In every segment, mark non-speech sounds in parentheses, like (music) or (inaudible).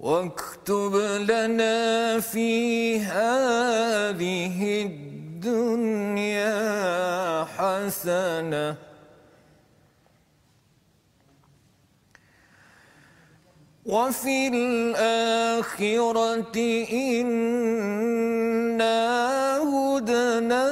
واكتب لنا في هذه الدنيا حسنة. وفي الآخرة إنا هدنا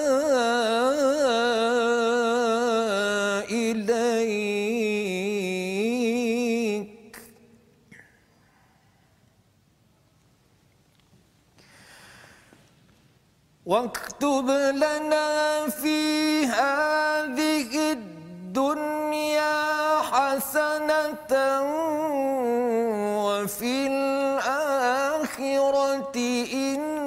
واكتب لنا في هذه الدنيا حسنة وفي الآخرة إنا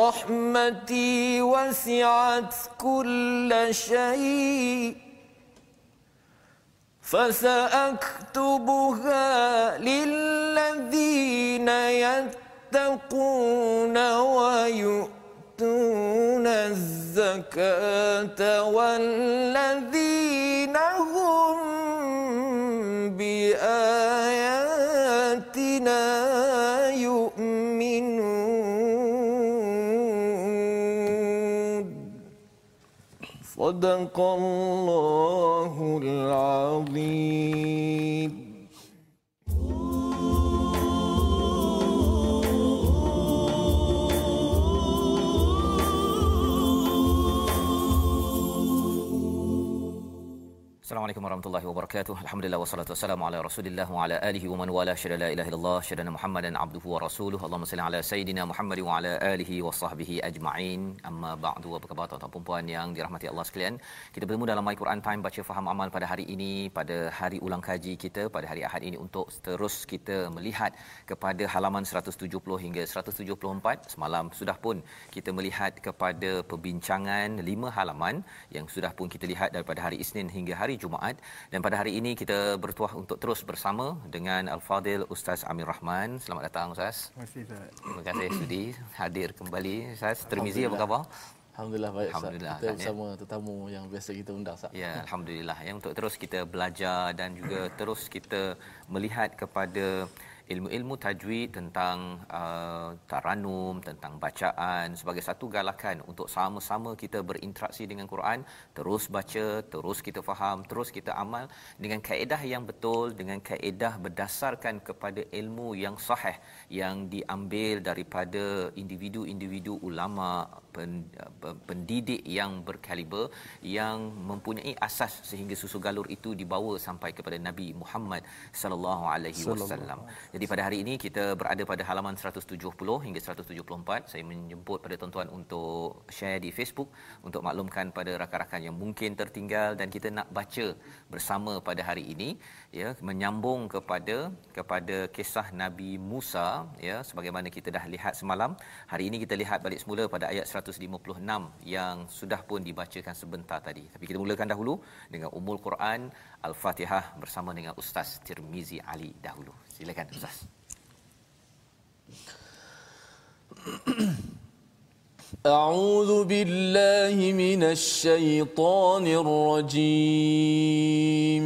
ورحمتي وسعت كل شيء. فسأكتبها للذين يتقون. الله wabarakatuh. Alhamdulillah wassalatu wassalamu ala Rasulillah wa ala alihi wa man wala syada la ilaha illallah syada Muhammadan abduhu wa rasuluhu. Allahumma salli ala sayidina Muhammad wa ala alihi wa sahbihi ajma'in. Amma ba'du apa khabar tuan-tuan dan puan yang dirahmati Allah sekalian? Kita bertemu dalam My Quran Time baca faham amal pada hari ini pada hari ulang kaji kita pada hari Ahad ini untuk terus kita melihat kepada halaman 170 hingga 174. Semalam sudah pun kita melihat kepada perbincangan lima halaman yang sudah pun kita lihat daripada hari Isnin hingga hari Jumaat dan pada hari ini kita bertuah untuk terus bersama dengan Al-Fadil Ustaz Amir Rahman. Selamat datang Ustaz. Terima kasih Ustaz. Terima kasih sudi hadir kembali Ustaz. Termizi apa khabar? Alhamdulillah baik Ustaz. Alhamdulillah, Kita kan, ya? bersama tetamu yang biasa kita undang Ustaz. Ya, alhamdulillah. Yang untuk terus kita belajar dan juga terus kita melihat kepada ilmu-ilmu tajwid tentang uh, taranum, tentang bacaan sebagai satu galakan untuk sama-sama kita berinteraksi dengan Quran, terus baca, terus kita faham, terus kita amal dengan kaedah yang betul, dengan kaedah berdasarkan kepada ilmu yang sahih yang diambil daripada individu-individu ulama pendidik yang berkaliber yang mempunyai asas sehingga susu galur itu dibawa sampai kepada Nabi Muhammad sallallahu alaihi wasallam. Jadi pada hari ini kita berada pada halaman 170 hingga 174. Saya menjemput pada tuan-tuan untuk share di Facebook untuk maklumkan pada rakan-rakan yang mungkin tertinggal dan kita nak baca bersama pada hari ini ya menyambung kepada kepada kisah Nabi Musa ya sebagaimana kita dah lihat semalam. Hari ini kita lihat balik semula pada ayat 156 yang sudah pun dibacakan sebentar tadi. Tapi kita mulakan dahulu dengan Ummul Quran Al-Fatihah bersama dengan Ustaz Tirmizi Ali dahulu. Silakan Ustaz. أعوذ بالله من الشيطان الرجيم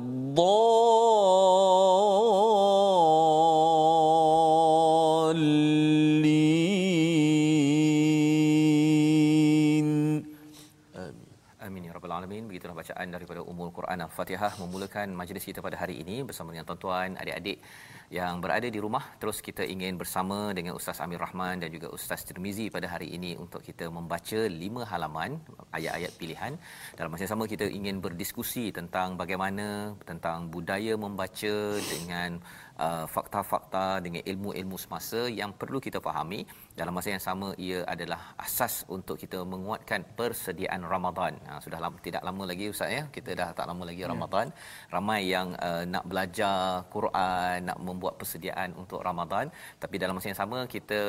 Amin ya rabbal alamin. Begitulah bacaan daripada Ummul Quran Al-Fatihah. Memulakan majlis kita pada hari ini bersama dengan tuan-tuan, adik-adik yang berada di rumah. Terus kita ingin bersama dengan Ustaz Amir Rahman dan juga Ustaz Tirmizi pada hari ini untuk kita membaca lima halaman ayat-ayat pilihan. Dalam masa yang sama kita ingin berdiskusi tentang bagaimana tentang budaya membaca dengan uh, fakta-fakta dengan ilmu-ilmu semasa yang perlu kita fahami dalam masa yang sama ia adalah asas untuk kita menguatkan persediaan Ramadan. Ha, sudah lama, tidak lama lagi ustaz ya. Kita dah tak lama lagi Ramadan. Ramai yang uh, nak belajar Quran, nak membuat persediaan untuk Ramadan, tapi dalam masa yang sama kita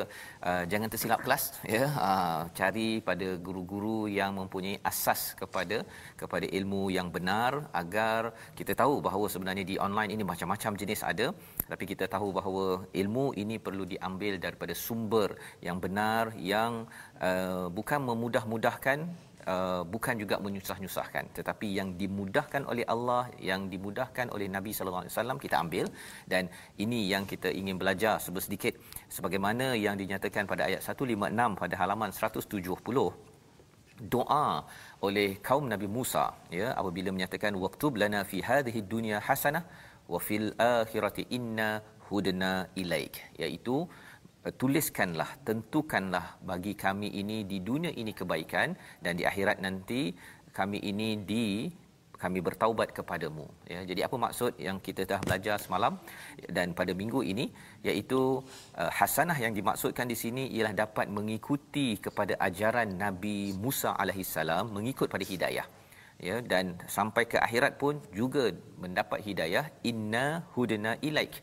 uh, jangan tersilap kelas ya. Uh, cari pada guru-guru yang mempunyai asas kepada kepada ilmu yang benar agar kita tahu bahawa sebenarnya di online ini macam-macam jenis ada tapi kita tahu bahawa ilmu ini perlu diambil daripada sumber yang benar yang uh, bukan memudah-mudahkan Uh, bukan juga menyusah-nyusahkan. Tetapi yang dimudahkan oleh Allah yang dimudahkan oleh Nabi sallallahu alaihi wasallam kita ambil. Dan ini yang kita ingin belajar sedikit sebagaimana yang dinyatakan pada ayat 156 pada halaman 170 doa oleh kaum Nabi Musa ya apabila menyatakan waktub lana fi hadhihi dunya hasanah wa fil akhirati inna hudna ilaik. Iaitu tuliskanlah tentukanlah bagi kami ini di dunia ini kebaikan dan di akhirat nanti kami ini di kami bertaubat kepadamu. Ya jadi apa maksud yang kita dah belajar semalam dan pada minggu ini? Iaitu uh, hasanah yang dimaksudkan di sini ialah dapat mengikuti kepada ajaran Nabi Musa alaihissalam mengikut pada hidayah ya dan sampai ke akhirat pun juga mendapat hidayah inna hudna ilaik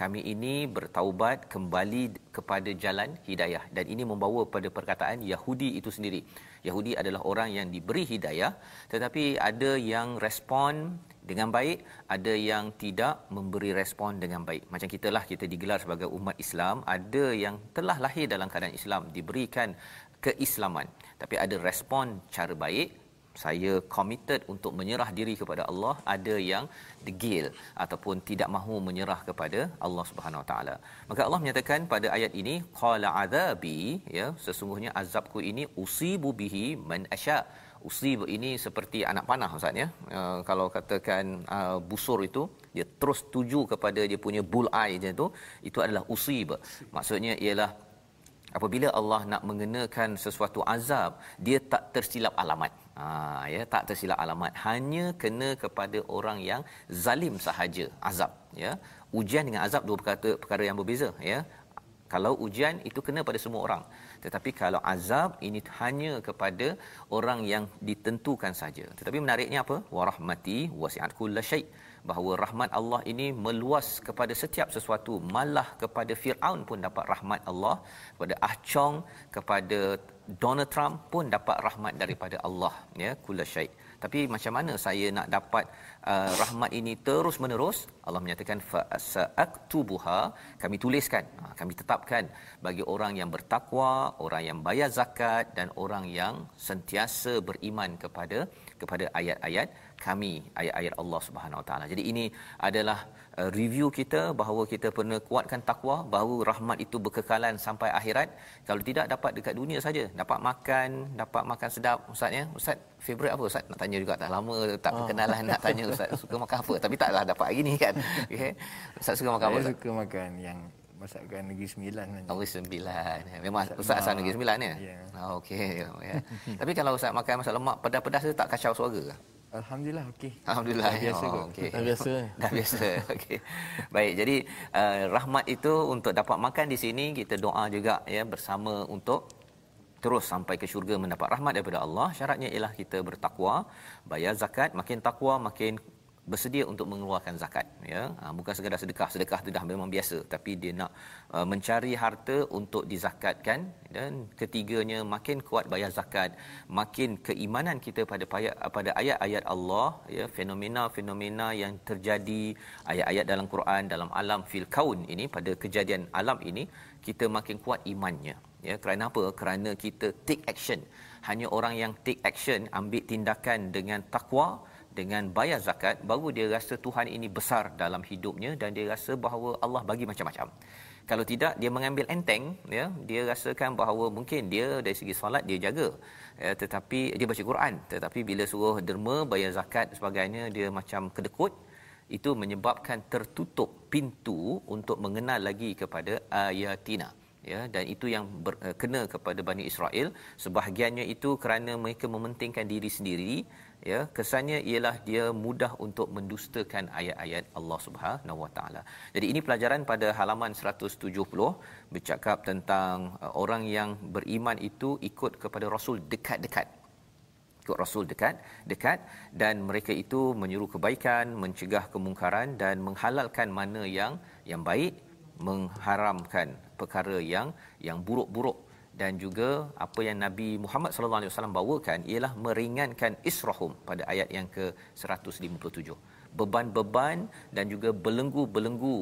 kami ini bertaubat kembali kepada jalan hidayah dan ini membawa pada perkataan Yahudi itu sendiri. Yahudi adalah orang yang diberi hidayah tetapi ada yang respon dengan baik, ada yang tidak memberi respon dengan baik. Macam kita lah kita digelar sebagai umat Islam, ada yang telah lahir dalam keadaan Islam diberikan keislaman tapi ada respon cara baik saya committed untuk menyerah diri kepada Allah. Ada yang degil ataupun tidak mahu menyerah kepada Allah Subhanahu Wa Taala. Maka Allah menyatakan pada ayat ini qala azabi ya sesungguhnya azabku ini usibu bihi man asya usib ini seperti anak panah ustaz ya. Uh, kalau katakan uh, busur itu dia terus tuju kepada dia punya bull eye dia tu itu adalah usib. Maksudnya ialah apabila Allah nak mengenakan sesuatu azab dia tak tersilap alamat ha ya tak tersilap alamat. Hanya kena kepada orang yang zalim sahaja azab ya. Ujian dengan azab dua perkara perkara yang berbeza ya. Kalau ujian itu kena pada semua orang. Tetapi kalau azab ini hanya kepada orang yang ditentukan saja. Tetapi menariknya apa? Warahmati wasi'at kullasyai bahawa rahmat Allah ini meluas kepada setiap sesuatu. Malah kepada Firaun pun dapat rahmat Allah kepada Ah Chong kepada Donald Trump pun dapat rahmat daripada Allah ya kullasyai tapi macam mana saya nak dapat uh, rahmat ini terus menerus? Allah menyatakan fa sa'aktubuha kami tuliskan ha, kami tetapkan bagi orang yang bertakwa orang yang bayar zakat dan orang yang sentiasa beriman kepada kepada ayat-ayat kami ayat-ayat Allah Subhanahu Wa Taala. Jadi ini adalah uh, review kita bahawa kita perlu kuatkan takwa bahawa rahmat itu berkekalan sampai akhirat. Kalau tidak dapat dekat dunia saja, dapat makan, dapat makan sedap ustaz ya. Ustaz favorite apa ustaz? Nak tanya juga tak lama tak perkenalan nak tanya ustaz suka makan apa tapi taklah dapat hari ni kan. Okey. Ustaz suka makan apa? Saya suka makan yang masakan Negeri Sembilan. Negeri Sembilan. Memang Ustaz asal Negeri Sembilan ya? Ya. Ah, Okey. Ya. Tapi kalau Ustaz makan masak lemak pedas-pedas tu tak kacau suara ke? Alhamdulillah okey. Alhamdulillah. Dah biasa Oh, kot. okey. Dah biasa. Dah biasa. (laughs) Okey. Baik, jadi uh, rahmat itu untuk dapat makan di sini kita doa juga ya bersama untuk terus sampai ke syurga mendapat rahmat daripada Allah. Syaratnya ialah kita bertakwa, bayar zakat, makin takwa makin bersedia untuk mengeluarkan zakat ya. Ha, bukan sekadar sedekah. Sedekah itu dah memang biasa tapi dia nak uh, mencari harta untuk dizakatkan. Dan ketiganya makin kuat bayar zakat makin keimanan kita pada pada ayat-ayat Allah ya. Fenomena-fenomena yang terjadi ayat-ayat dalam Quran dalam alam fil kaun ini pada kejadian alam ini kita makin kuat imannya ya. Kerana apa? Kerana kita take action. Hanya orang yang take action ambil tindakan dengan takwa dengan bayar zakat baru dia rasa Tuhan ini besar dalam hidupnya dan dia rasa bahawa Allah bagi macam-macam. Kalau tidak dia mengambil enteng ya. Dia rasakan bahawa mungkin dia dari segi solat dia jaga ya, tetapi dia baca Quran. Tetapi bila suruh derma bayar zakat sebagainya dia macam kedekut. Itu menyebabkan tertutup pintu untuk mengenal lagi kepada ayatina ya. Dan itu yang ber, uh, kena kepada Bani Israel. Sebahagiannya itu kerana mereka mementingkan diri sendiri ya kesannya ialah dia mudah untuk mendustakan ayat-ayat Allah Subhanahu Wa Taala. Jadi ini pelajaran pada halaman 170 bercakap tentang uh, orang yang beriman itu ikut kepada Rasul dekat-dekat ikut Rasul dekat dekat dan mereka itu menyuruh kebaikan, mencegah kemungkaran dan menghalalkan mana yang yang baik, mengharamkan perkara yang yang buruk-buruk dan juga apa yang Nabi Muhammad sallallahu alaihi wasallam bawakan ialah meringankan israhum pada ayat yang ke 157. Beban-beban dan juga belenggu-belenggu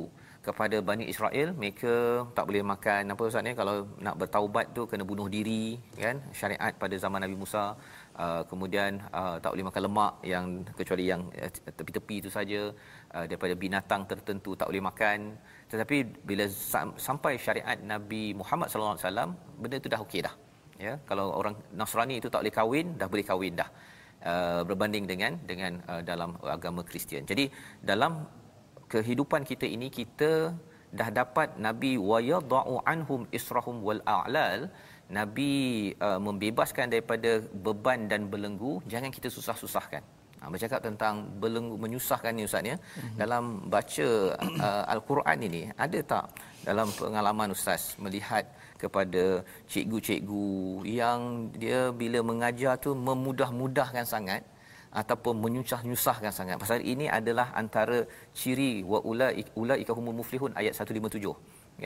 kepada Bani Israel mereka tak boleh makan. Apa ustaz ni? Kalau nak bertaubat tu kena bunuh diri kan? Syariat pada zaman Nabi Musa. Uh, kemudian uh, tak boleh makan lemak yang kecuali yang uh, tepi-tepi itu saja. Uh, daripada binatang tertentu tak boleh makan. Tetapi bila sam- sampai syariat Nabi Muhammad sallallahu alaihi wasallam benda itu dah okey dah ya? Kalau orang Nasrani itu tak boleh kahwin dah boleh kahwin dah. Uh, berbanding dengan dengan uh, dalam agama Kristian. Jadi dalam kehidupan kita ini kita dah dapat nabi wayadau anhum israhum wal a'lal nabi uh, membebaskan daripada beban dan belenggu jangan kita susah-susahkan Ha, bercakap tentang belenggu menyusahkan ni ustaz ya. Mm-hmm. Dalam baca uh, al-Quran ini ada tak dalam pengalaman ustaz melihat kepada cikgu-cikgu yang dia bila mengajar tu memudah-mudahkan sangat ataupun menyusah-nyusahkan sangat. Pasal ini adalah antara ciri wa ulaika humul muflihun ayat 157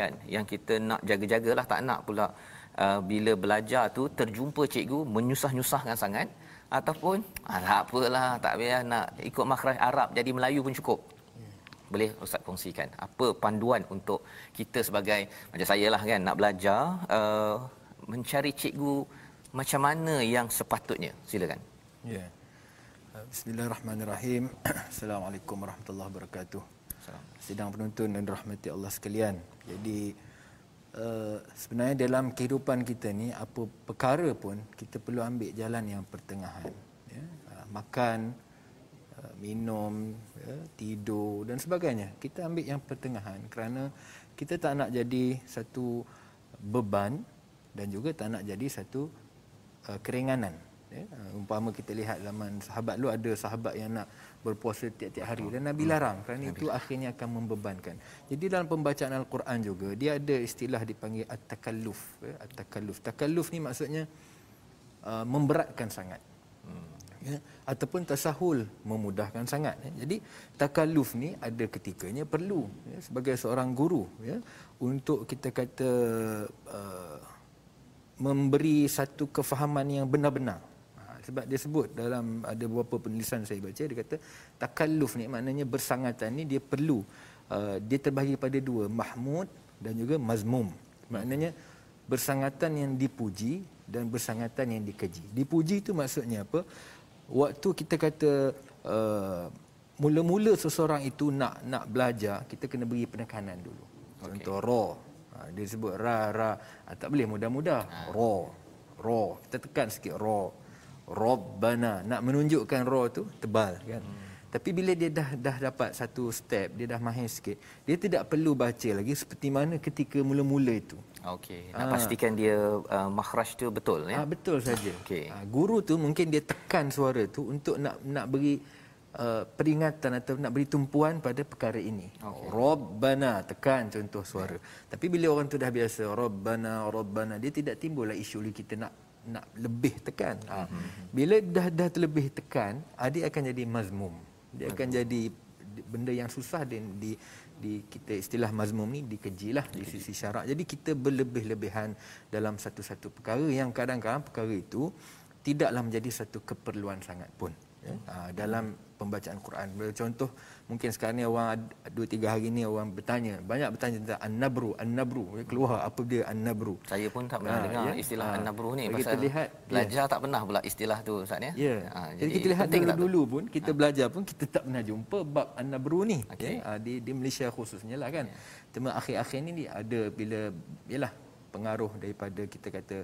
kan? Yang kita nak jaga-jagalah tak nak pula uh, bila belajar tu terjumpa cikgu menyusah-nyusahkan sangat ataupun tak apalah tak payah nak ikut makhraj Arab jadi Melayu pun cukup. Boleh ustaz kongsikan apa panduan untuk kita sebagai macam saya lah kan nak belajar uh, mencari cikgu macam mana yang sepatutnya? Silakan. Ya. Uh, Bismillahirrahmanirrahim. (clears throat) Assalamualaikum warahmatullahi wabarakatuh. Sidang penonton dan rahmati Allah sekalian. Jadi uh, sebenarnya dalam kehidupan kita ni apa perkara pun kita perlu ambil jalan yang pertengahan. Ya. Uh, makan, uh, minum, ya, tidur dan sebagainya. Kita ambil yang pertengahan kerana kita tak nak jadi satu beban dan juga tak nak jadi satu uh, keringanan. Ya, umpama kita lihat zaman sahabat lu ada sahabat yang nak berpuasa tiap-tiap hari dan Nabi larang kerana itu akhirnya akan membebankan. Jadi dalam pembacaan al-Quran juga dia ada istilah dipanggil at-takalluf ya, at-takalluf. Takalluf ni maksudnya uh, memberatkan sangat. Ya, ataupun tasahul memudahkan sangat ya. Jadi takalluf ni ada ketikanya perlu ya, sebagai seorang guru ya untuk kita kata uh, memberi satu kefahaman yang benar-benar. Sebab dia sebut dalam ada beberapa penulisan saya baca dia kata takalluf ni maknanya bersangatan ni dia perlu uh, dia terbahagi pada dua mahmud dan juga mazmum. Maknanya bersangatan yang dipuji dan bersangatan yang dikeji. Dipuji itu maksudnya apa? Waktu kita kata uh, mula-mula seseorang itu nak nak belajar, kita kena beri penekanan dulu. Contoh ra. Ha, dia sebut ra ra. Ha, tak boleh mudah-mudah. Ha. Ra. Ra. Kita tekan sikit ra. Rabbana. Nak menunjukkan ra tu tebal kan. Hmm. Tapi bila dia dah dah dapat satu step, dia dah mahir sikit, dia tidak perlu baca lagi seperti mana ketika mula-mula itu. Okey, nak pastikan dia uh, makhraj tu betul ya. Ah betul saja. Okey. Ah, guru tu mungkin dia tekan suara tu untuk nak nak beri uh, peringatan atau nak beri tumpuan pada perkara ini. Okay. Rabbana tekan contoh suara. Tapi bila orang tu dah biasa Rabbana Rabbana dia tidak timbullah isu lagi kita nak nak lebih tekan. Ha. Bila dah dah terlebih tekan, dia akan jadi mazmum. Dia akan jadi benda yang susah dan di di kita istilah mazmum ni dikejilah di sisi syarak. Jadi kita berlebih-lebihan dalam satu-satu perkara yang kadang-kadang perkara itu tidaklah menjadi satu keperluan sangat pun. Ya. Ha, dalam pembacaan Quran. Contoh mungkin sekarang ni orang ad- dua tiga hari ni orang bertanya, banyak bertanya tentang an-nabru, an-nabru. Keluar apa dia an-nabru? Saya pun tak pernah Ah, dengar ya. istilah Ah. an-nabruh ni pasal kita lihat, ya. belajar tak pernah pula istilah tu Ustaz ya. Ya. Ah, jadi, kita lihat dulu, dulu pun kita belajar pun kita tak pernah jumpa bab an-nabru ni Okey. ya. Ah, di di Malaysia khususnya lah kan. Cuma akhir-akhir ni ada bila yalah pengaruh daripada kita kata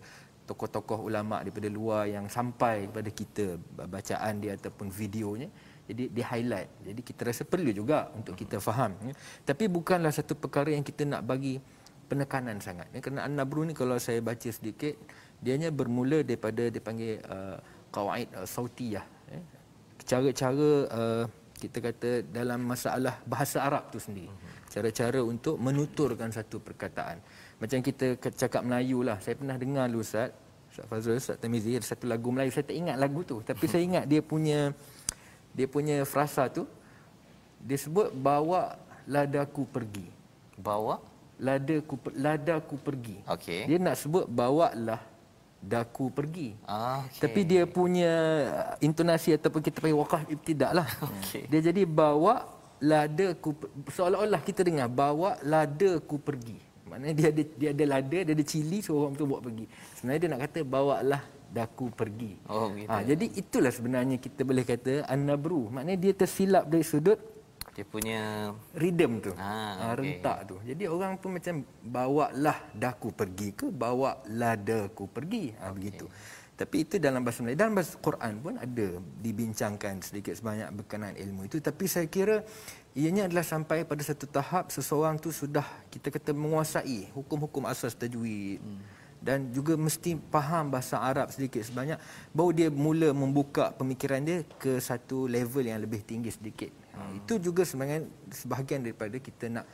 tokoh-tokoh ulama daripada luar yang sampai kepada kita bacaan dia ataupun videonya jadi di highlight jadi kita rasa perlu juga untuk kita faham ya. tapi bukanlah satu perkara yang kita nak bagi penekanan sangat ya. kerana an-nabru ni kalau saya baca sedikit dianya bermula daripada dia panggil uh, qawaid uh, sautiyah ya. cara-cara uh, kita kata dalam masalah bahasa Arab tu sendiri cara-cara untuk menuturkan satu perkataan macam kita cakap Melayu lah saya pernah dengar dulu Ustaz Ustaz Fazrul Ustaz Tamizi ada satu lagu Melayu saya tak ingat lagu tu tapi saya ingat dia punya dia punya frasa tu dia sebut bawa ladaku pergi Bawa ladaku ladaku pergi Okey. dia nak sebut bawalah daku pergi Ah, okey. tapi dia punya intonasi ataupun kita panggil wakaf ibtidak lah. (laughs) Okey. Dia jadi bawa lada ku seolah-olah kita dengar bawa lada ku pergi. Maknanya dia ada dia ada lada, dia ada cili so orang tu bawa pergi. Sebenarnya dia nak kata bawalah daku pergi. Oh, begitu. Ha, jadi itulah sebenarnya kita boleh kata an-nabru. Maknanya dia tersilap dari sudut dia punya rhythm tu. Ah, ha, okey. rentak tu. Jadi orang pun macam bawalah daku pergi ke bawa ladaku pergi. Ha, begitu. Tapi itu dalam bahasa Melayu. Dalam bahasa Quran pun ada dibincangkan sedikit sebanyak berkenaan ilmu itu. Tapi saya kira ianya adalah sampai pada satu tahap seseorang tu sudah kita kata menguasai hukum-hukum asas tajwid. Hmm. Dan juga mesti faham bahasa Arab sedikit sebanyak baru dia mula membuka pemikiran dia ke satu level yang lebih tinggi sedikit. Ha, itu juga sebenarnya sebahagian daripada kita nak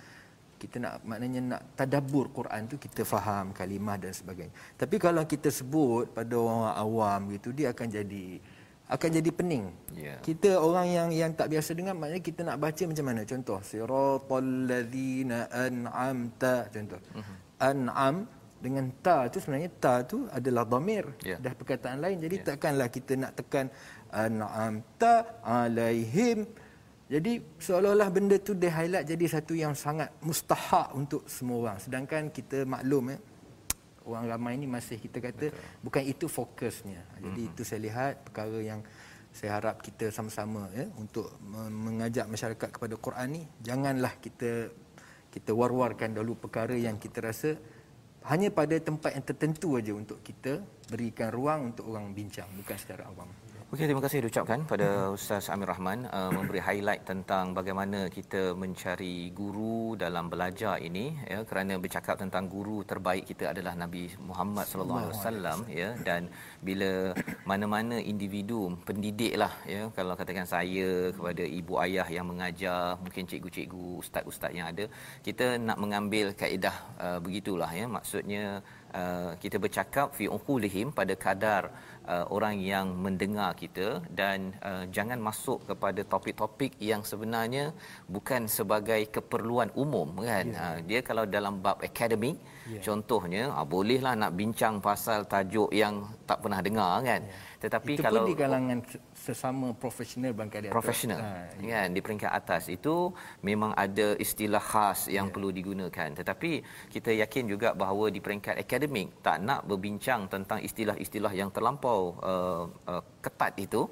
kita nak maknanya nak tadabbur Quran tu kita faham kalimah dan sebagainya. Tapi kalau kita sebut pada orang awam gitu dia akan jadi akan jadi pening. Ya. Kita orang yang yang tak biasa dengar maknanya kita nak baca macam mana? Contoh siratal ladzina an'amta contoh. Uh-huh. An'am dengan ta tu sebenarnya ta tu adalah dhamir Ya. dah perkataan lain jadi takkanlah kita nak tekan an'amta alaihim jadi seolah-olah benda tu dia highlight jadi satu yang sangat mustahak untuk semua orang. Sedangkan kita maklum eh orang ramai ni masih kita kata Betul. bukan itu fokusnya. Jadi mm-hmm. itu saya lihat perkara yang saya harap kita sama-sama ya untuk me- mengajak masyarakat kepada Quran ni janganlah kita kita war-warkan dahulu perkara yang kita rasa hanya pada tempat yang tertentu aja untuk kita berikan ruang untuk orang bincang bukan secara awam. Okey, terima kasih diucapkan pada Ustaz Amir Rahman uh, memberi highlight tentang bagaimana kita mencari guru dalam belajar ini ya. Kerana bercakap tentang guru terbaik kita adalah Nabi Muhammad sallallahu alaihi wasallam ya. dan bila mana-mana individu pendidik lah ya. Kalau katakan saya kepada ibu ayah yang mengajar mungkin cikgu-cikgu ustaz-ustaz yang ada kita nak mengambil kaedah uh, begitulah ya. Maksudnya uh, kita bercakap fi uqulihim pada kadar uh, orang yang mendengar kita dan uh, jangan masuk kepada topik-topik yang sebenarnya bukan sebagai keperluan umum kan yeah. uh, dia kalau dalam bab akademik yeah. contohnya uh, bolehlah nak bincang pasal tajuk yang tak pernah dengar kan yeah. tetapi Itu kalau pun di kalangan sesama profesional barangkali atau- profesional. Ha, kan di peringkat atas. Itu memang ada istilah khas yang Ya. perlu digunakan. Tetapi kita yakin juga bahawa di peringkat akademik tak nak berbincang tentang istilah-istilah yang terlampau uh, uh, ketat itu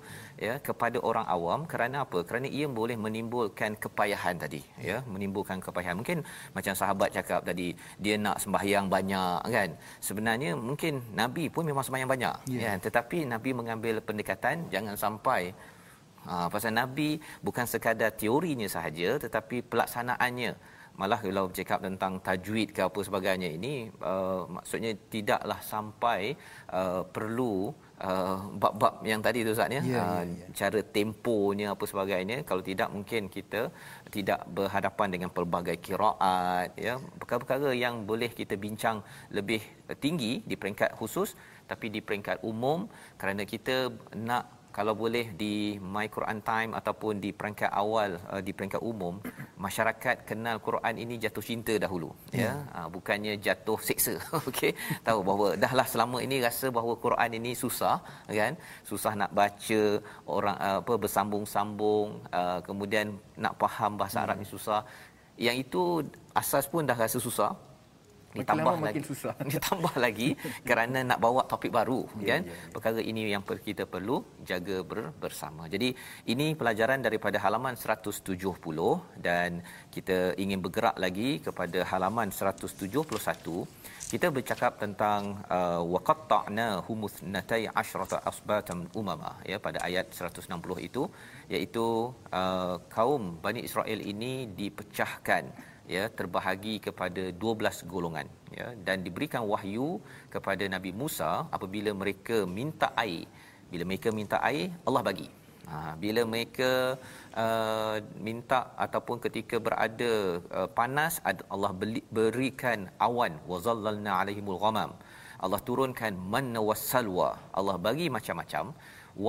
ya kepada orang awam. Kerana apa? Kerana ia boleh menimbulkan kepayahan tadi ya menimbulkan kepayahan. Mungkin macam sahabat cakap tadi dia nak sembahyang banyak kan? Sebenarnya mungkin nabi pun memang sembahyang banyak Ya. kan? Tetapi nabi mengambil pendekatan jangan sampai Ha, pasal Nabi bukan sekadar teorinya sahaja tetapi pelaksanaannya. Malah kalau bercakap tentang tajwid ke apa sebagainya ini uh, maksudnya tidaklah sampai uh, perlu uh, bab-bab yang tadi tu Ustaz ya, Ya, ya, uh, ya. cara temponya apa sebagainya. Kalau tidak mungkin kita tidak berhadapan dengan pelbagai kiraat ya. Perkara-perkara yang boleh kita bincang lebih tinggi di peringkat khusus tapi di peringkat umum kerana kita nak kalau boleh di My Quran Time ataupun di peringkat awal uh, di peringkat umum masyarakat kenal Quran ini jatuh cinta dahulu ya. Uh, bukannya jatuh seksa (laughs) okey. Tahu bahawa dahlah selama ini rasa bahawa Quran ini susah kan? Susah nak baca orang uh, apa bersambung-sambung uh, kemudian nak faham bahasa Arab ni susah. Yang itu asas pun dah rasa susah ditambah lama makin lagi susah. (laughs) ditambah lagi kerana nak bawa topik baru Ya, kan ya, ya. perkara ini yang kita perlu jaga ber- bersama. Jadi ini pelajaran daripada halaman 170 dan kita ingin bergerak lagi kepada halaman 171. Kita bercakap tentang uh, waqatta'na humusnatai asyrata asbatan umama ya pada ayat 160 itu iaitu uh, kaum Bani Israel ini dipecahkan ya terbahagi kepada 12 golongan ya dan diberikan wahyu kepada Nabi Musa apabila mereka minta air. Bila mereka minta air Allah bagi. Ha, bila mereka uh, minta ataupun ketika berada uh, panas Allah beli, berikan awan. Wazallalna alaihimul ghamam. Allah turunkan manna wassalwa. Allah bagi macam-macam.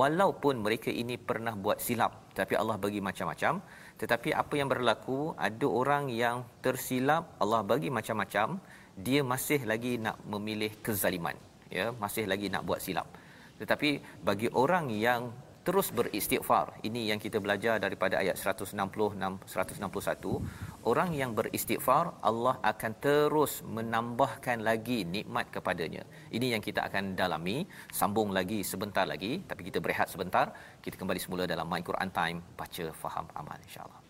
Walaupun mereka ini pernah buat silap tapi Allah bagi macam-macam tetapi apa yang berlaku ada orang yang tersilap Allah bagi macam-macam dia masih lagi nak memilih kezaliman. Ya masih lagi nak buat silap. Tetapi bagi orang yang terus beristighfar. Ini yang kita belajar daripada ayat 166 161 orang yang beristighfar Allah akan terus menambahkan lagi nikmat kepadanya. Ini yang kita akan dalami. Sambung lagi sebentar lagi tapi kita berehat sebentar. Kita kembali semula dalam My Quran Time baca faham amal insyaallah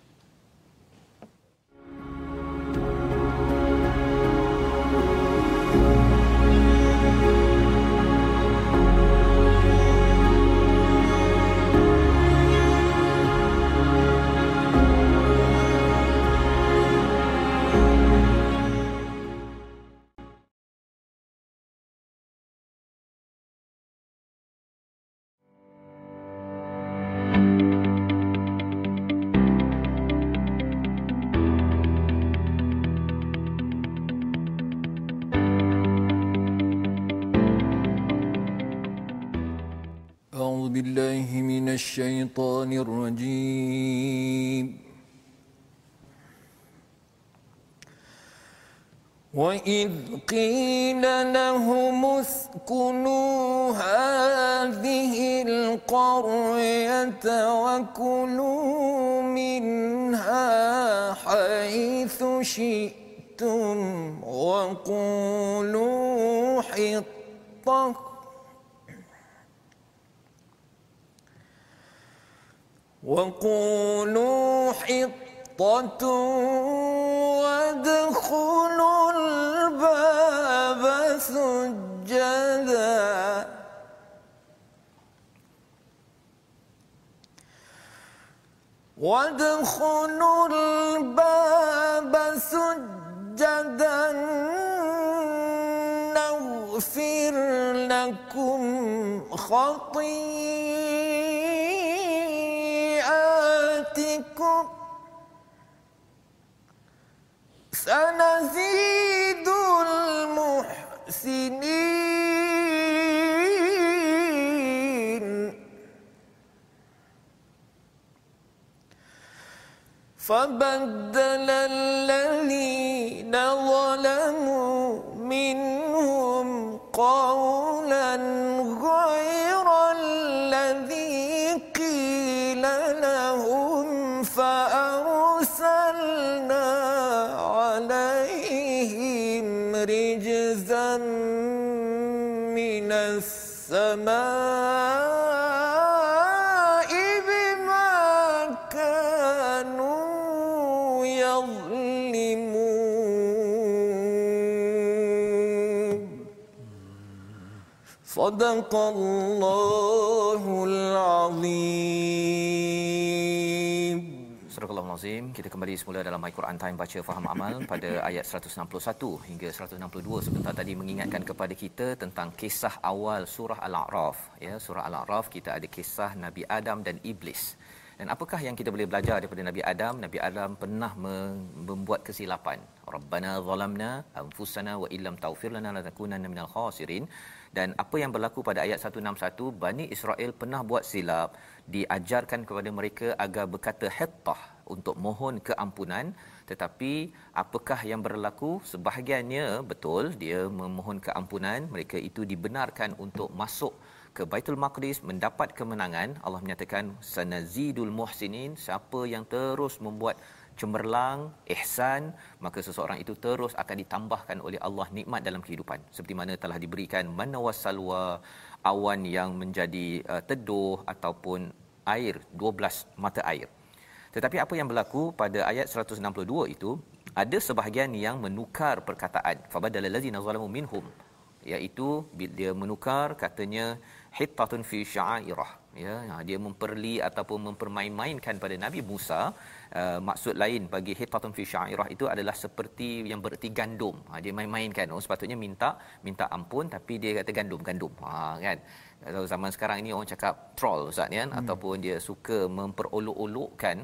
بالله من الشيطان الرجيم. وإذ قيل لهم اسكنوا هذه القرية وكلوا منها حيث شئتم وقولوا حطة وقولوا حطة وادخلوا الباب سجدا. وادخلوا الباب سجدا. نغفر لكم خطيئاتكم سنزيد المحسنين فبدل الذين ظلموا منهم قولا صدق الله العظيم Surah Astagfirullahalazim. Kita kembali semula dalam My Quran Time baca faham amal pada ayat 161 hingga 162 sebentar tadi mengingatkan kepada kita tentang kisah awal surah Al-A'raf. Ya, surah Al-A'raf kita ada kisah Nabi Adam dan iblis. Dan apakah yang kita boleh belajar daripada Nabi Adam? Nabi Adam pernah membuat kesilapan. Rabbana zalamna anfusana wa illam taghfir lana lanakunanna minal khasirin. Dan apa yang berlaku pada ayat 161, Bani Israel pernah buat silap, diajarkan kepada mereka agar berkata hittah untuk mohon keampunan tetapi apakah yang berlaku sebahagiannya betul dia memohon keampunan mereka itu dibenarkan untuk masuk ke Baitul Maqdis mendapat kemenangan Allah menyatakan sanazidul muhsinin siapa yang terus membuat cemerlang ihsan maka seseorang itu terus akan ditambahkan oleh Allah nikmat dalam kehidupan. Seperti mana telah diberikan manawasalwa awan yang menjadi uh, teduh ataupun air 12 mata air. Tetapi apa yang berlaku pada ayat 162 itu ada sebahagian yang menukar perkataan. Fabadal allazina zalamu minhum iaitu dia menukar katanya hittatun fi sya'irah. Ya dia memperli ataupun mempermain-mainkan pada Nabi Musa uh, maksud lain bagi hittatun fi sya'irah itu adalah seperti yang bererti gandum. Ha, dia main-mainkan. Oh sepatutnya minta minta ampun tapi dia kata gandum gandum. Ha kan kalau zaman sekarang ini orang cakap troll ustaz ya? Hmm. ataupun dia suka memperolok-olokkan.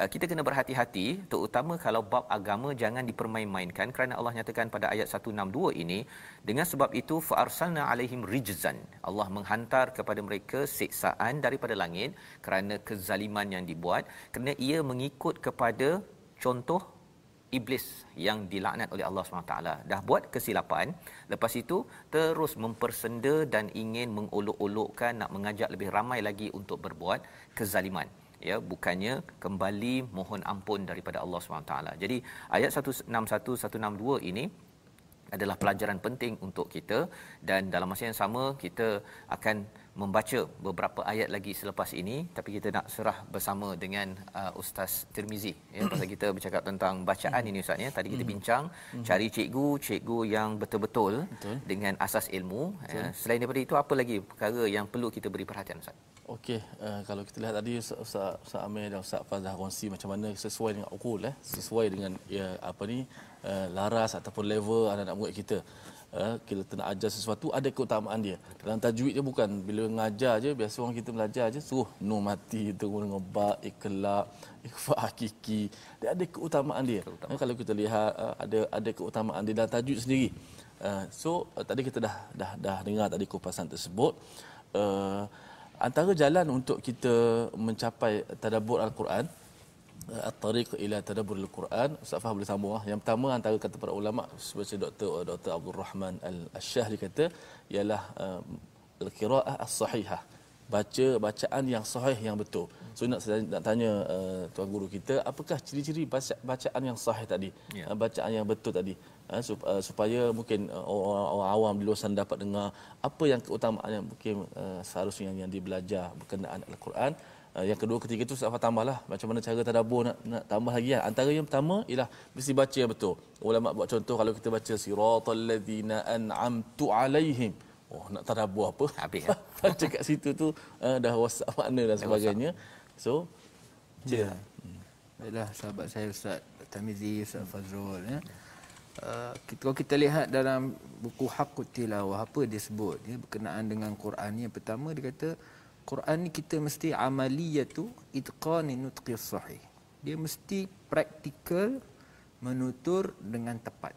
Uh, kita kena berhati-hati terutama kalau bab agama jangan dipermain-mainkan. Kerana Allah nyatakan pada ayat 162 ini dengan sebab itu fa arsalna alaihim rijzan. Allah menghantar kepada mereka siksaan daripada langit kerana kezaliman yang dibuat. Kerana ia mengikut kepada contoh iblis yang dilaknat oleh Allah SWT dah buat kesilapan. Lepas itu terus mempersenda dan ingin mengolok-olokkan nak mengajak lebih ramai lagi untuk berbuat kezaliman. Ya bukannya kembali mohon ampun daripada Allah SWT jadi ayat 161 162 ini adalah pelajaran penting untuk kita. Dan dalam masa yang sama kita akan membaca beberapa ayat lagi selepas ini tapi kita nak serah bersama dengan uh, Ustaz Tirmizi ya (coughs) pasal kita bercakap tentang bacaan ini Ustaz ya tadi kita hmm. bincang hmm. cari cikgu cikgu yang betul-betul Betul. dengan asas ilmu ya. selain daripada itu apa lagi perkara yang perlu kita beri perhatian Ustaz Okey, uh, kalau kita lihat tadi Ustaz, Ustaz Amir dan Ustaz Fazal kongsi macam mana sesuai dengan ukul eh, sesuai dengan ya apa ni uh, laras ataupun level anak-anak murid kita. Uh, kita nak ajar sesuatu ada keutamaan dia. Dalam tajwid je bukan bila mengajar je biasa orang kita belajar je suruh nu mati tu dengan ba ikhlas ikhfa hakiki. Dia ada keutamaan dia. Keutamaan. Uh, kalau kita lihat uh, ada ada keutamaan dia dalam tajwid sendiri. Uh, so uh, tadi kita dah dah dah dengar tadi kupasan tersebut. Uh, antara jalan untuk kita mencapai tadabbur al-Quran at-tariq ila tadabbur al-Quran Ustaz Fah boleh sambung ah. yang pertama antara kata para ulama seperti Dr. Dr. Abdul Rahman Al-Syahri kata ialah uh, al-qiraah as-sahihah baca bacaan yang sahih yang betul. So nak nak tanya uh, tuan guru kita apakah ciri-ciri baca, bacaan yang sahih tadi? Yeah. Uh, bacaan yang betul tadi. Uh, supaya mungkin uh, orang, orang awam di luar sana dapat dengar apa yang keutamaan yang mungkin uh, seharusnya yang, yang dibelajar berkenaan al-Quran. Uh, yang kedua ketiga itu saya tambahlah macam mana cara tadabbur nak nak tambah lagi kan. Antara yang pertama ialah mesti baca yang betul. Ulama buat contoh kalau kita baca siratal ladzina an'amtu alaihim. Oh nak tadabbur apa? Habis. (laughs) Baca kat situ tu uh, dah wasak makna dan sebagainya. So, ya. Hmm. Baiklah sahabat saya Ustaz Tamizi, Ustaz Fazrul ya. Uh, kita, kalau kita lihat dalam buku Haqqut Tilawah apa dia sebut dia berkenaan dengan Quran ni yang pertama dia kata Quran ni kita mesti amaliyatu itqani nutqi sahih. Dia mesti praktikal menutur dengan tepat.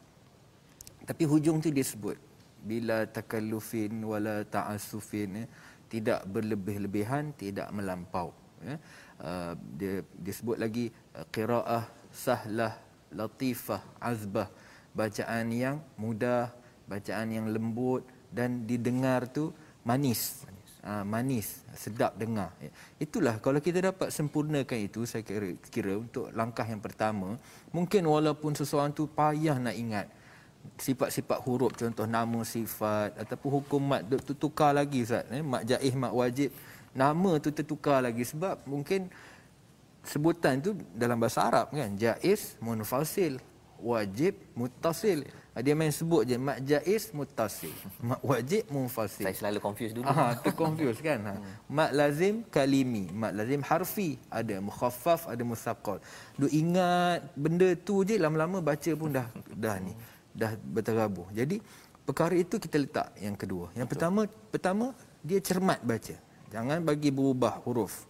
Tapi hujung tu dia sebut bila takallufin wala ta'assufin ya, tidak berlebih-lebihan tidak melampau ya. uh, dia disebut lagi uh, qiraah sahlah latifah azbah bacaan yang mudah bacaan yang lembut dan didengar tu manis, uh, manis sedap dengar. Itulah kalau kita dapat sempurnakan itu saya kira, kira untuk langkah yang pertama mungkin walaupun seseorang tu payah nak ingat sifat-sifat huruf contoh nama sifat ataupun hukum mat tu tukar lagi ustaz eh mat jaiz mat wajib nama tu tertukar lagi. Sebab mungkin sebutan tu dalam bahasa Arab kan jaiz munfasil wajib muttasil. Ah, Dia main sebut je mat jaiz muttasil, (laughs) mat wajib munfasil. Saya selalu confuse dulu. Ah, tu confuse kan. Ha. Mat lazim kalimi, mat lazim harfi, ada mukhaffaf, ada musaqqal. Duk ingat benda tu je lama-lama baca pun dah dah ni, dah berterabuh. Jadi perkara itu kita letak yang kedua. Yang pertama pertama dia cermat baca. Jangan bagi berubah huruf.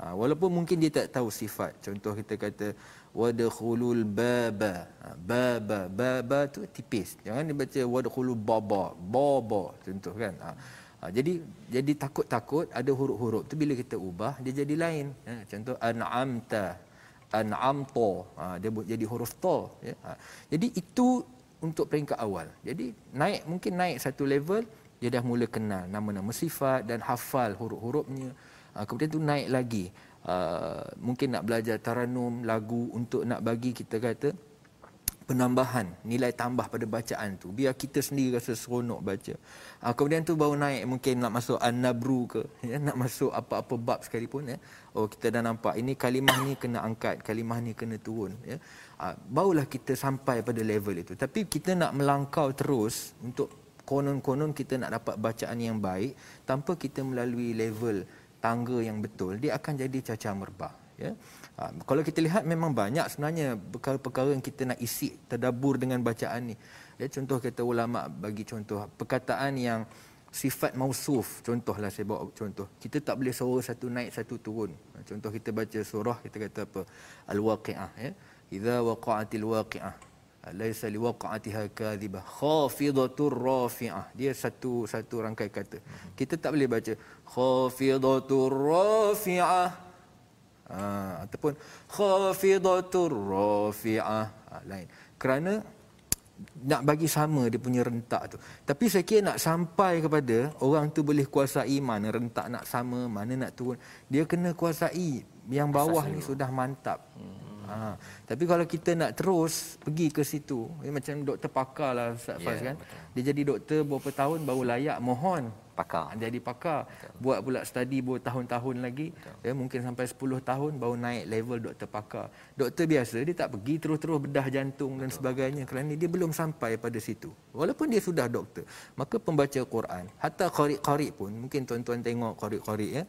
Ha, walaupun mungkin dia tak tahu sifat. Contoh kita kata wadkhulul baba. Ha, baba baba tu tipis. Jangan dia baca wadkhulul baba. Baba contoh kan. Ha, ha, jadi jadi takut-takut ada huruf-huruf tu bila kita ubah dia jadi lain. Ha, contoh an'amta an'amta. Ha, dia jadi huruf ta ya. Ha, jadi itu untuk peringkat awal. Jadi naik mungkin naik satu level dia dah mula kenal nama-nama sifat dan hafal huruf-hurufnya. Uh, kemudian tu naik lagi. Uh, mungkin nak belajar taranum lagu untuk nak bagi kita kata penambahan nilai tambah pada bacaan tu biar kita sendiri rasa seronok baca. Uh, kemudian tu baru naik mungkin nak masuk an-nabru ke (laughs) ya nak masuk apa-apa bab sekalipun ya. Oh kita dah nampak ini kalimah ni kena angkat, kalimah ni kena turun ya. Uh, barulah kita sampai pada level itu. Tapi kita nak melangkau terus untuk konon-konon kita nak dapat bacaan yang baik tanpa kita melalui level tangga yang betul dia akan jadi cacah merbah ya. Ha, kalau kita lihat memang banyak sebenarnya perkara-perkara yang kita nak isi tadabbur dengan bacaan ni. Ya contoh kata ulama bagi contoh perkataan yang sifat mausuf contohlah saya bawa contoh. Kita tak boleh suara satu naik satu turun. Contoh kita baca surah kita kata apa? Al-waqiah ya. Idza waqa'atil waqiah laisa liwaqa'atiha kadhibah khafidatur rafi'ah. Dia satu satu rangkai kata. Kita tak boleh baca khafidatur rafi'ah. Ha, ataupun khafidatur rafi'ah. Ha, lain. Kerana nak bagi sama dia punya rentak tu. Tapi saya kira nak sampai kepada orang tu boleh kuasai mana rentak nak sama mana nak turun. Dia kena kuasai yang bawah ni sudah mantap. Hmm. Ha, tapi kalau kita nak terus pergi ke situ, ya, macam doktor pakar lah Ustaz Faz Ya, kan. Dia jadi doktor berapa tahun baru layak mohon Pakar. jadi pakar. Betul. Buat pula study bertahun-tahun lagi. Ya, mungkin sampai 10 tahun baru naik level doktor pakar. Doktor biasa dia tak pergi terus-terus bedah jantung Betul. dan sebagainya kerana dia belum sampai pada situ. Walaupun dia sudah doktor. Maka pembaca Quran, hatta qari-qari pun mungkin tuan-tuan tengok qari-qari ya.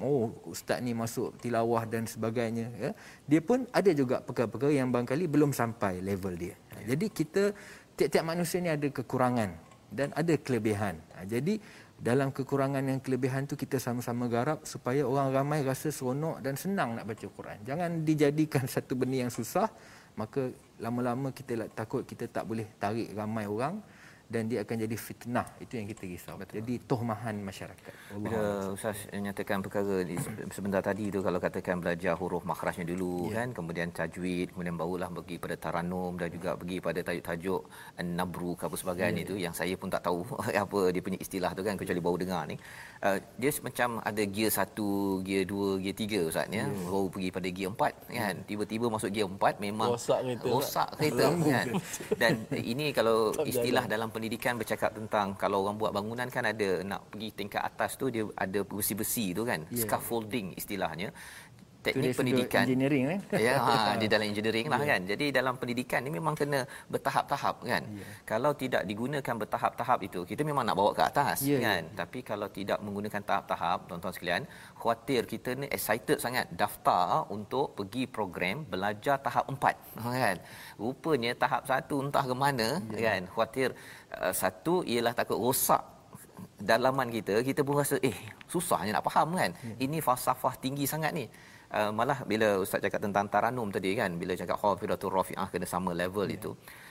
Oh, ustaz ni masuk tilawah dan sebagainya ya. Dia pun ada juga perkara-perkara yang barangkali belum sampai level dia. Ha, Jadi kita tiap-tiap manusia ni ada kekurangan dan ada kelebihan. Ha, jadi dalam kekurangan dan kelebihan tu kita sama-sama garap supaya orang ramai rasa seronok dan senang nak baca Quran. Jangan dijadikan (laughs) satu benda yang susah, maka lama-lama kita lah takut kita tak boleh tarik ramai orang dan dia akan jadi fitnah. Itu yang kita risau. Betul. Jadi tohmahan masyarakat. Bila Ustaz nyatakan perkara di sebentar tadi tu kalau katakan belajar huruf makhrajnya dulu Ya. kan kemudian tajwid kemudian barulah pergi pada taranum dan juga pergi pada tajuk-tajuk an-nabru ke apa sebagainya Ya. itu yang saya pun tak tahu (laughs) apa dia punya istilah tu kan kecuali baru dengar ni. Uh, dia macam ada gear 1, gear 2, gear 3 Ustaz ya. Baru pergi pada gear 4 kan. Tiba-tiba masuk gear 4 memang Rosak kereta. rosak kereta kan. Dan ini kalau istilah dalam pendidikan bercakap tentang kalau orang buat bangunan kan ada nak pergi tingkat atas tu dia ada besi-besi tu kan Ya. scaffolding istilahnya teknik sudut pendidikan. engineering kan. ya ha, di (laughs) dalam engineering lah kan. Jadi dalam pendidikan ni memang kena bertahap-tahap kan. Kalau tidak digunakan bertahap-tahap itu kita memang nak bawa ke atas Ya, ya. kan. Tapi kalau tidak menggunakan tahap-tahap tuan-tuan sekalian khuatir kita ni excited sangat. Daftar untuk pergi program belajar tahap empat (laughs) kan. Rupanya tahap satu entah ke mana kan. Khuatir uh, satu ialah takut rosak dalaman kita kita pun rasa eh susahnya nak faham kan. Ya. ini falsafah tinggi sangat ni Uh, malah bila ustaz cakap tentang taranum tadi kan bila cakap khafidatur rafi'ah kena sama level Ya. itu.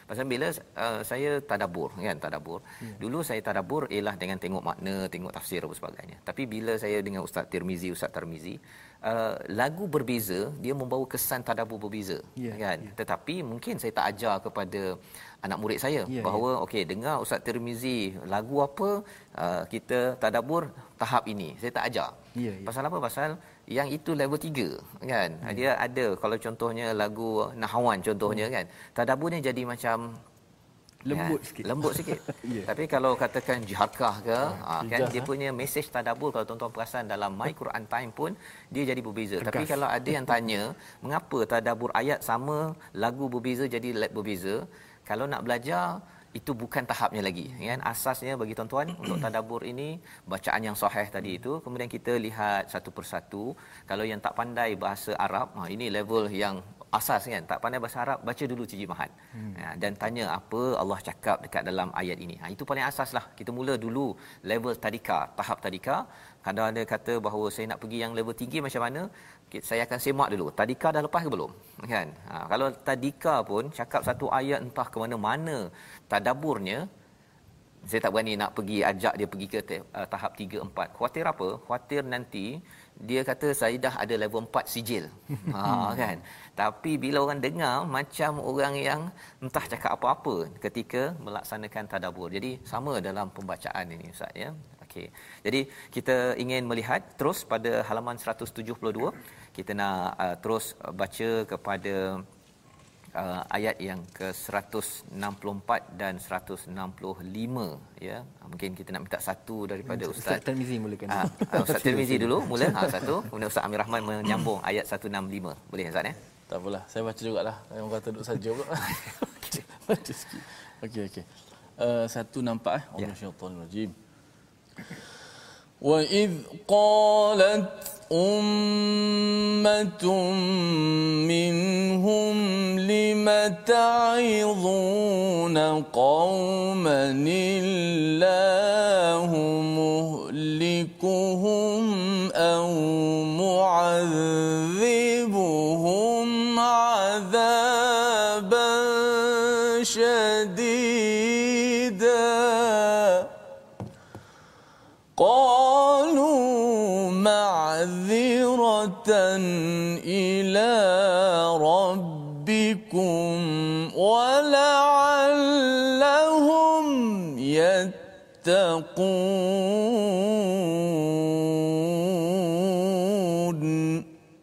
Pasal bila uh, saya tadabbur kan tadabbur. Ya. dulu saya tadabbur ialah dengan tengok makna tengok tafsir apa sebagainya. Tapi bila saya dengan ustaz Tirmizi ustaz Tarmizi uh, lagu berbeza dia membawa kesan tadabbur berbeza Ya, kan? tetapi mungkin saya tak ajar kepada anak murid saya Ya, bahawa okey dengar ustaz Tirmizi lagu apa uh, kita tadabbur tahap ini. Saya tak ajar. Ya, ya. pasal apa? Pasal yang itu level 3 kan hmm. dia ada kalau contohnya lagu Nahawan contohnya kan tadabburnya jadi macam Lembut kan, sikit. lembut sikit (laughs) Ya. tapi kalau katakan jiharkah ke ha, kan hijaz, dia eh? punya message tadabbur kalau tuan-tuan perasan dalam My Quran Time pun dia jadi berbeza Tegas. tapi kalau ada yang tanya mengapa tadabbur ayat sama lagu berbeza jadi lab berbeza kalau nak belajar itu bukan tahapnya lagi kan? Asasnya bagi tuan-tuan (clears throat) untuk tadabbur ini bacaan yang sahih tadi itu kemudian kita lihat satu persatu. Kalau yang tak pandai bahasa Arab ha, ini level yang asas kan? Tak pandai bahasa Arab baca dulu terjemahan hmm. ya, dan tanya apa Allah cakap dekat dalam ayat ini. Ha, itu paling asas lah kita mula dulu level tadika tahap tadika kadang ada kata bahawa saya nak pergi yang level tinggi macam mana saya akan semak dulu. Tadika dah lepas ke belum? Kan? Ha, kalau tadika pun cakap satu ayat entah ke mana-mana tadaburnya saya tak berani nak pergi ajak dia pergi ke uh, tahap 3 4 khuatir apa? Khuatir nanti dia kata saya dah ada level 4 sijil. (laughs) Ha kan? Tapi bila orang dengar macam orang yang entah cakap apa-apa ketika melaksanakan tadabbur jadi sama dalam pembacaan ini ustaz ya okey jadi kita ingin melihat terus pada halaman 172 kita nak uh, terus baca kepada uh, ayat yang ke 164 dan 165 ya mungkin kita nak minta satu daripada ustaz Ustaz Tirmizi mulakan uh, uh, ustaz Tirmizi dulu mula ha satu kemudian ustaz Amir Rahman menyambung ayat 165 boleh ustaz ya Tak apalah, saya baca jugalah. Yang kata duduk saja pula. (laughs) okey. Baca sikit. Okey, okey. Uh, satu nampak eh. Allah syaitan rajim. وإذ قالت أمة منهم لم تعظون قوما الله يتقون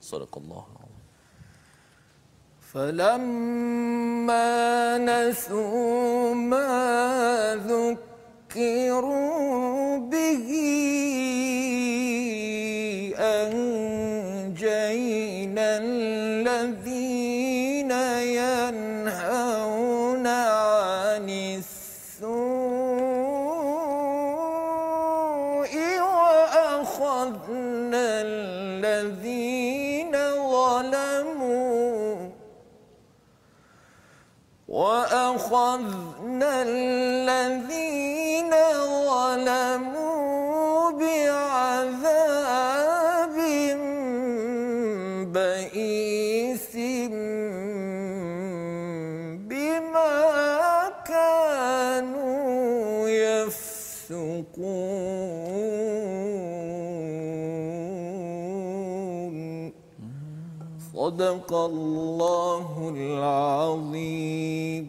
صدق الله فلما نسوا ما ذكروا به صدق الله العظيم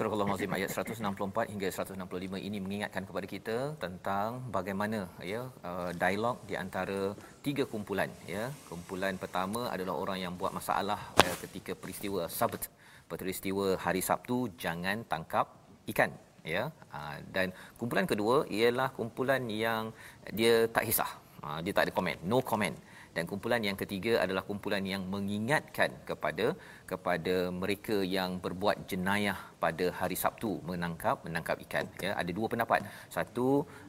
Surah Al-Azim ayat 164 hingga 165 ini mengingatkan kepada kita tentang bagaimana ya uh, dialog di antara tiga kumpulan ya. Kumpulan pertama adalah orang yang buat masalah uh, ketika peristiwa Sabat, peristiwa hari Sabtu jangan tangkap ikan ya. Uh, dan kumpulan kedua ialah kumpulan yang dia tak kisah. Uh, dia tak ada komen, no comment dan kumpulan yang ketiga adalah kumpulan yang mengingatkan kepada kepada mereka yang berbuat jenayah pada hari Sabtu menangkap menangkap ikan ya. Ada dua pendapat. Satu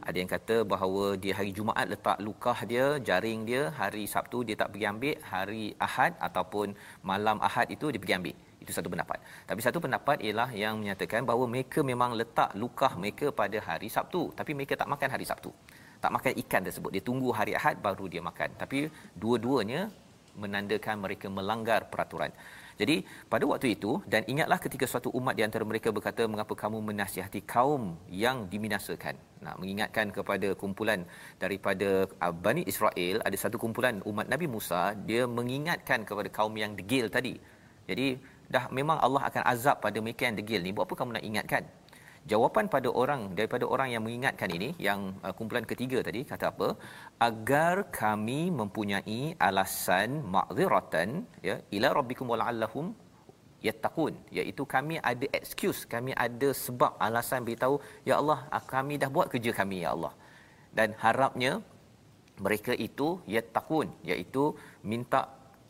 ada yang kata bahawa di hari Jumaat letak lukah dia jaring dia hari Sabtu dia tak pergi ambil hari Ahad ataupun malam Ahad itu dia pergi ambil. Itu satu pendapat. Tapi satu pendapat ialah yang menyatakan bahawa mereka memang letak lukah mereka pada hari Sabtu tapi mereka tak makan hari Sabtu tak makan ikan tersebut. Dia tunggu hari Ahad baru dia makan. Tapi dua-duanya menandakan mereka melanggar peraturan. Jadi pada waktu itu dan ingatlah ketika suatu umat di antara mereka berkata mengapa kamu menasihati kaum yang diminasakan? Nah mengingatkan kepada kumpulan daripada uh, Bani Israel ada satu kumpulan umat Nabi Musa dia mengingatkan kepada kaum yang degil tadi. Jadi dah memang Allah akan azab pada mereka yang degil ni. Buat apa kamu nak ingatkan jawapan pada orang daripada orang yang mengingatkan ini yang uh, kumpulan ketiga tadi kata apa? Agar kami mempunyai alasan ma'ziratan ya ila rabbikum wala'allahum yattaqun. Iaitu kami ada excuse kami ada sebab alasan beritahu ya Allah ah, kami dah buat kerja kami ya Allah. Dan harapnya mereka itu yattaqun iaitu minta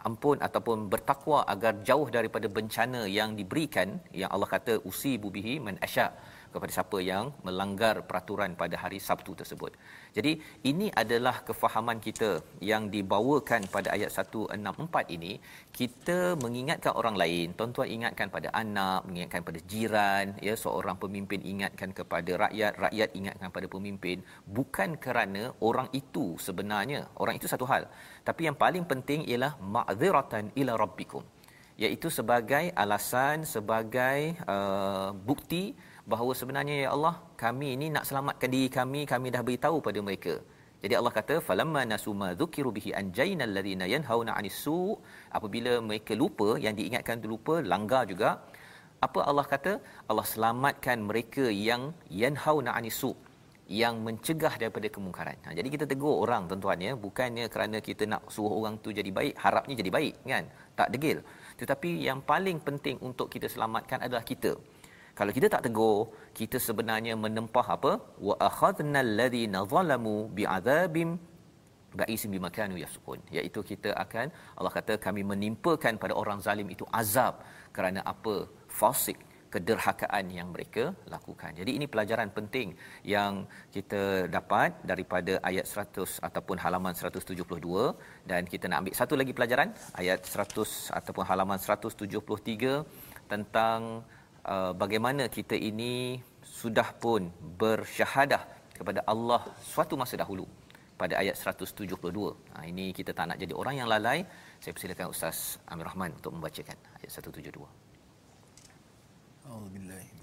ampun ataupun bertakwa agar jauh daripada bencana yang diberikan yang Allah kata usi bubihi man asya kepada siapa yang melanggar peraturan pada hari Sabtu tersebut. Jadi ini adalah kefahaman kita yang dibawakan pada ayat 164 ini. Kita mengingatkan orang lain tuan-tuan ingatkan pada anak mengingatkan pada jiran ya seorang pemimpin ingatkan kepada rakyat rakyat ingatkan pada pemimpin. Bukan kerana orang itu sebenarnya orang itu satu hal. Tapi yang paling penting ialah ma'dziratan ila rabbikum iaitu sebagai alasan sebagai uh, bukti bahawa sebenarnya ya Allah kami ini nak selamatkan diri kami kami dah beritahu pada mereka jadi Allah kata falamma nasuma dzukiru bihi anjaynal ladina yanhauna 'anis su' apabila mereka lupa yang diingatkan tu lupa langgar juga apa Allah kata Allah selamatkan mereka yang yanhauna 'anis su' yang mencegah daripada kemungkaran. Ha, jadi kita tegur orang tuan-tuan ya, bukannya kerana kita nak suruh orang tu jadi baik, harapnya jadi baik kan. Tak degil. Tetapi yang paling penting untuk kita selamatkan adalah kita. Kalau kita tak tegur, kita sebenarnya menempah apa? Wa akhadna alladhina zalamu bi'adzabim ba'isim bima kanu yasqun. Iaitu kita akan Allah kata kami menimpakan pada orang zalim itu azab kerana apa? Fasik kederhakaan yang mereka lakukan. Jadi ini pelajaran penting yang kita dapat daripada ayat 100 ataupun halaman 172 dan kita nak ambil satu lagi pelajaran ayat 100 ataupun halaman 173 tentang uh, bagaimana kita ini sudah pun bersyahadah kepada Allah suatu masa dahulu pada ayat 172. Ha, ini kita tak nak jadi orang yang lalai. Saya persilakan Ustaz Amir Rahman untuk membacakan ayat 172. A'udzu billahi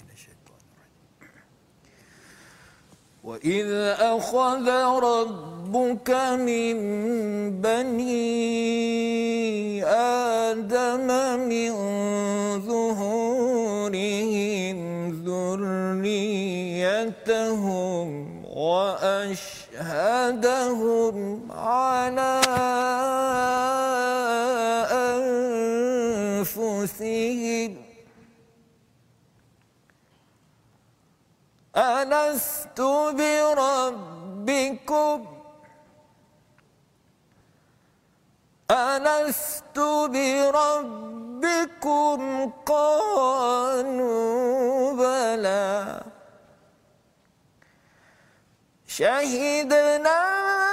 وإذ أخذ ربك من بني آدم من ظهورهم ذريتهم وأشهدهم على أنفسهم ألست بربكم. ألست بربكم؟ قالوا بلى. شهدنا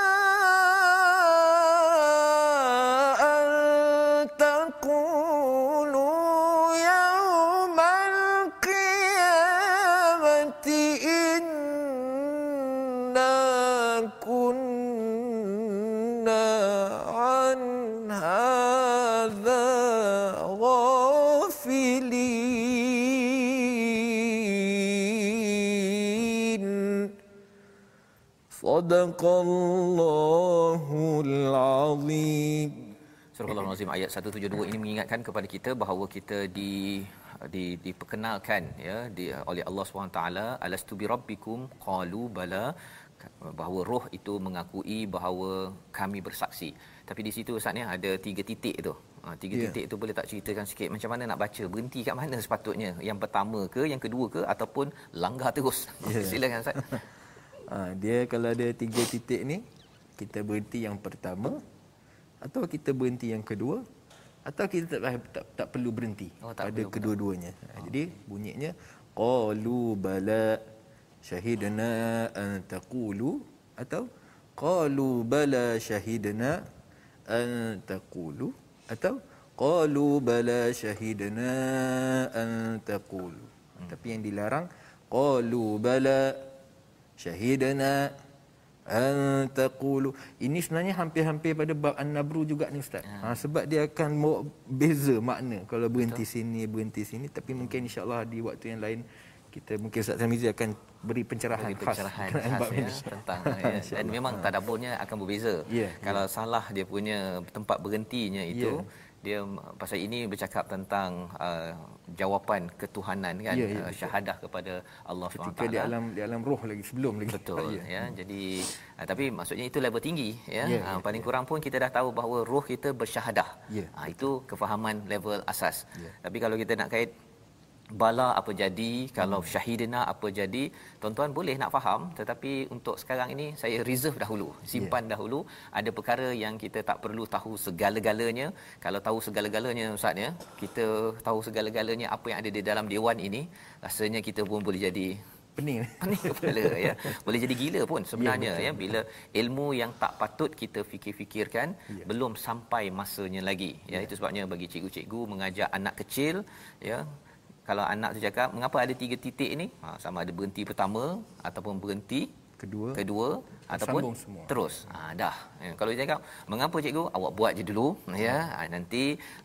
صدق الله العظيم Surah Al-Azim ayat 172 ini mengingatkan kepada kita bahawa kita di di diperkenalkan ya di oleh Allah SWT alastu bi rabbikum qalu bala bahawa roh itu mengakui bahawa kami bersaksi. Tapi di situ Ustaz ni ada tiga titik tu. Ha, tiga Ya. yeah. titik tu boleh tak ceritakan sikit macam mana nak baca? Berhenti kat mana sepatutnya? Yang pertama ke, yang kedua ke ataupun langgar terus? Ya. (laughs) Silakan Ustaz. Ha, dia kalau ada tiga titik ni, kita berhenti yang pertama atau kita berhenti yang kedua atau kita tak tak, tak, tak perlu berhenti Oh, tak pada kedua-duanya. Ha, jadi bunyinya qalu bala syahidna an taqulu atau qalu bala syahidna an taqulu atau qalu bala syahidna an taqulu. Hmm. Tapi yang dilarang qalu bala syahidna an taqulu. Ini sebenarnya hampir-hampir pada bab an-nabru juga ni ustaz. Ha. sebab dia akan bawa beza makna kalau berhenti Betul. sini berhenti sini tapi mungkin insya-Allah di waktu yang lain kita mungkin Ustaz Tamizi akan beri pencerahan, beri pencerahan (laughs) khas, khas, bab ya, ini. tentang (laughs) ya. dan memang tadaburnya akan berbeza. Ya, Kalau salah dia punya tempat berhentinya itu Ya. Dia pasal ini bercakap tentang uh, jawapan ketuhanan kan Ya, ya, uh, betul. syahadah kepada Allah ketika SWT di alam di alam roh lagi sebelum lagi. Betul (laughs) Ya. ya. Jadi uh, tapi maksudnya itu level tinggi ya. Ya, Uh, ya, paling kurang pun kita dah tahu bahawa roh kita bersyahadah. Ya. Uh, itu kefahaman level asas. Ya. Tapi kalau kita nak kait bala apa jadi kalau Hmm. syahidina apa jadi tuan-tuan boleh nak faham tetapi untuk sekarang ini saya reserve dahulu simpan yeah. dahulu ada perkara yang kita tak perlu tahu segala-galanya kalau tahu segala-galanya ustaz ya kita tahu segala-galanya apa yang ada di dalam dewan ini rasanya kita pun boleh jadi Pening. pening kepala (laughs) ya boleh jadi gila pun sebenarnya ya, ya bila ilmu yang tak patut kita fikir-fikirkan ya. belum sampai masanya lagi ya, ya itu sebabnya bagi cikgu-cikgu mengajar anak kecil ya kalau anak tu cakap mengapa ada tiga titik ni? Ha, sama ada berhenti pertama ataupun berhenti kedua. kedua ataupun semua. terus. Ha dah. Ya, kalau dia cakap mengapa cikgu? Awak buat je dulu ya. Ha, nanti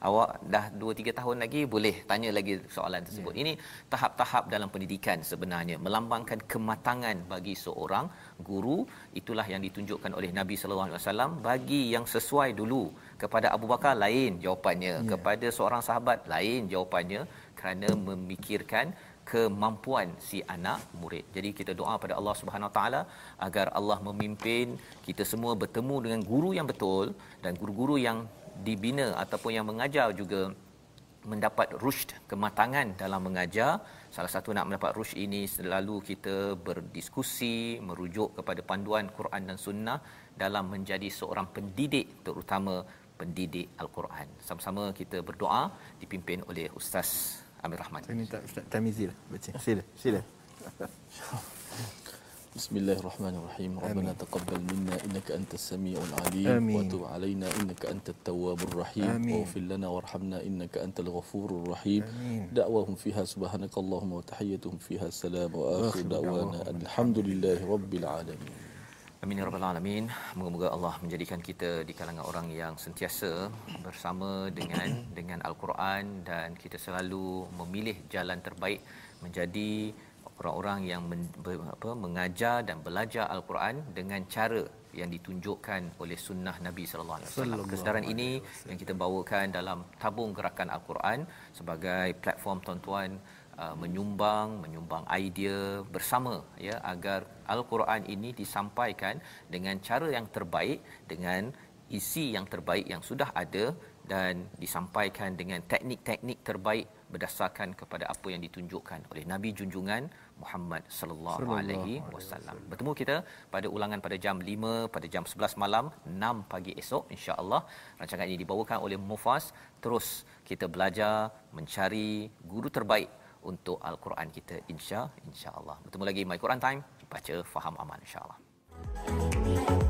awak dah 2 3 tahun lagi boleh tanya lagi soalan tersebut. Ya. ini tahap-tahap dalam pendidikan sebenarnya. Melambangkan kematangan bagi seorang guru itulah yang ditunjukkan oleh Nabi sallallahu alaihi wasallam bagi yang sesuai dulu kepada Abu Bakar lain jawapannya ya. kepada seorang sahabat lain jawapannya kerana memikirkan kemampuan si anak murid. Jadi kita doa pada Allah Subhanahu taala agar Allah memimpin kita semua bertemu dengan guru yang betul dan guru-guru yang dibina ataupun yang mengajar juga mendapat rushd kematangan dalam mengajar salah satu nak mendapat rushd ini selalu kita berdiskusi merujuk kepada panduan Quran dan sunnah dalam menjadi seorang pendidik terutama pendidik Al-Quran. Sama-sama kita berdoa dipimpin oleh Ustaz Amir Rahman. Saya minta Ustaz Tamizi lah baca. Sila, sila. (laughs) Bismillahirrahmanirrahim. Rabbana taqabbal minna innaka antas samiul alim Amin. wa tub alaina innaka antat tawwabur rahim. Waghfir lana warhamna innaka antal ghafurur rahim. Da'wahum fiha subhanakallahumma wa tahiyyatuhum fiha salam wa akhir da'wana alhamdulillahi alamin. Amin ya rabbal alamin. Moga-moga Allah menjadikan kita di kalangan orang yang sentiasa bersama dengan dengan al-Quran dan kita selalu memilih jalan terbaik menjadi orang-orang yang men, ber, apa mengajar dan belajar al-Quran dengan cara yang ditunjukkan oleh sunnah Nabi sallallahu alaihi wasallam. Kesedaran ini yang kita bawakan dalam tabung gerakan al-Quran sebagai platform tuan-tuan uh, menyumbang menyumbang idea bersama ya agar al-Quran ini disampaikan dengan cara yang terbaik dengan isi yang terbaik yang sudah ada dan disampaikan dengan teknik-teknik terbaik berdasarkan kepada apa yang ditunjukkan oleh Nabi junjungan Muhammad sallallahu alaihi wasallam. Bertemu kita pada ulangan pada jam 5 pada jam 11 malam 6 pagi esok insya-Allah. Rancangan ini dibawakan oleh Mufas. Terus kita belajar mencari guru terbaik untuk al-Quran kita insya, insya Allah bertemu lagi my Quran time baca faham aman insyaallah Thank you.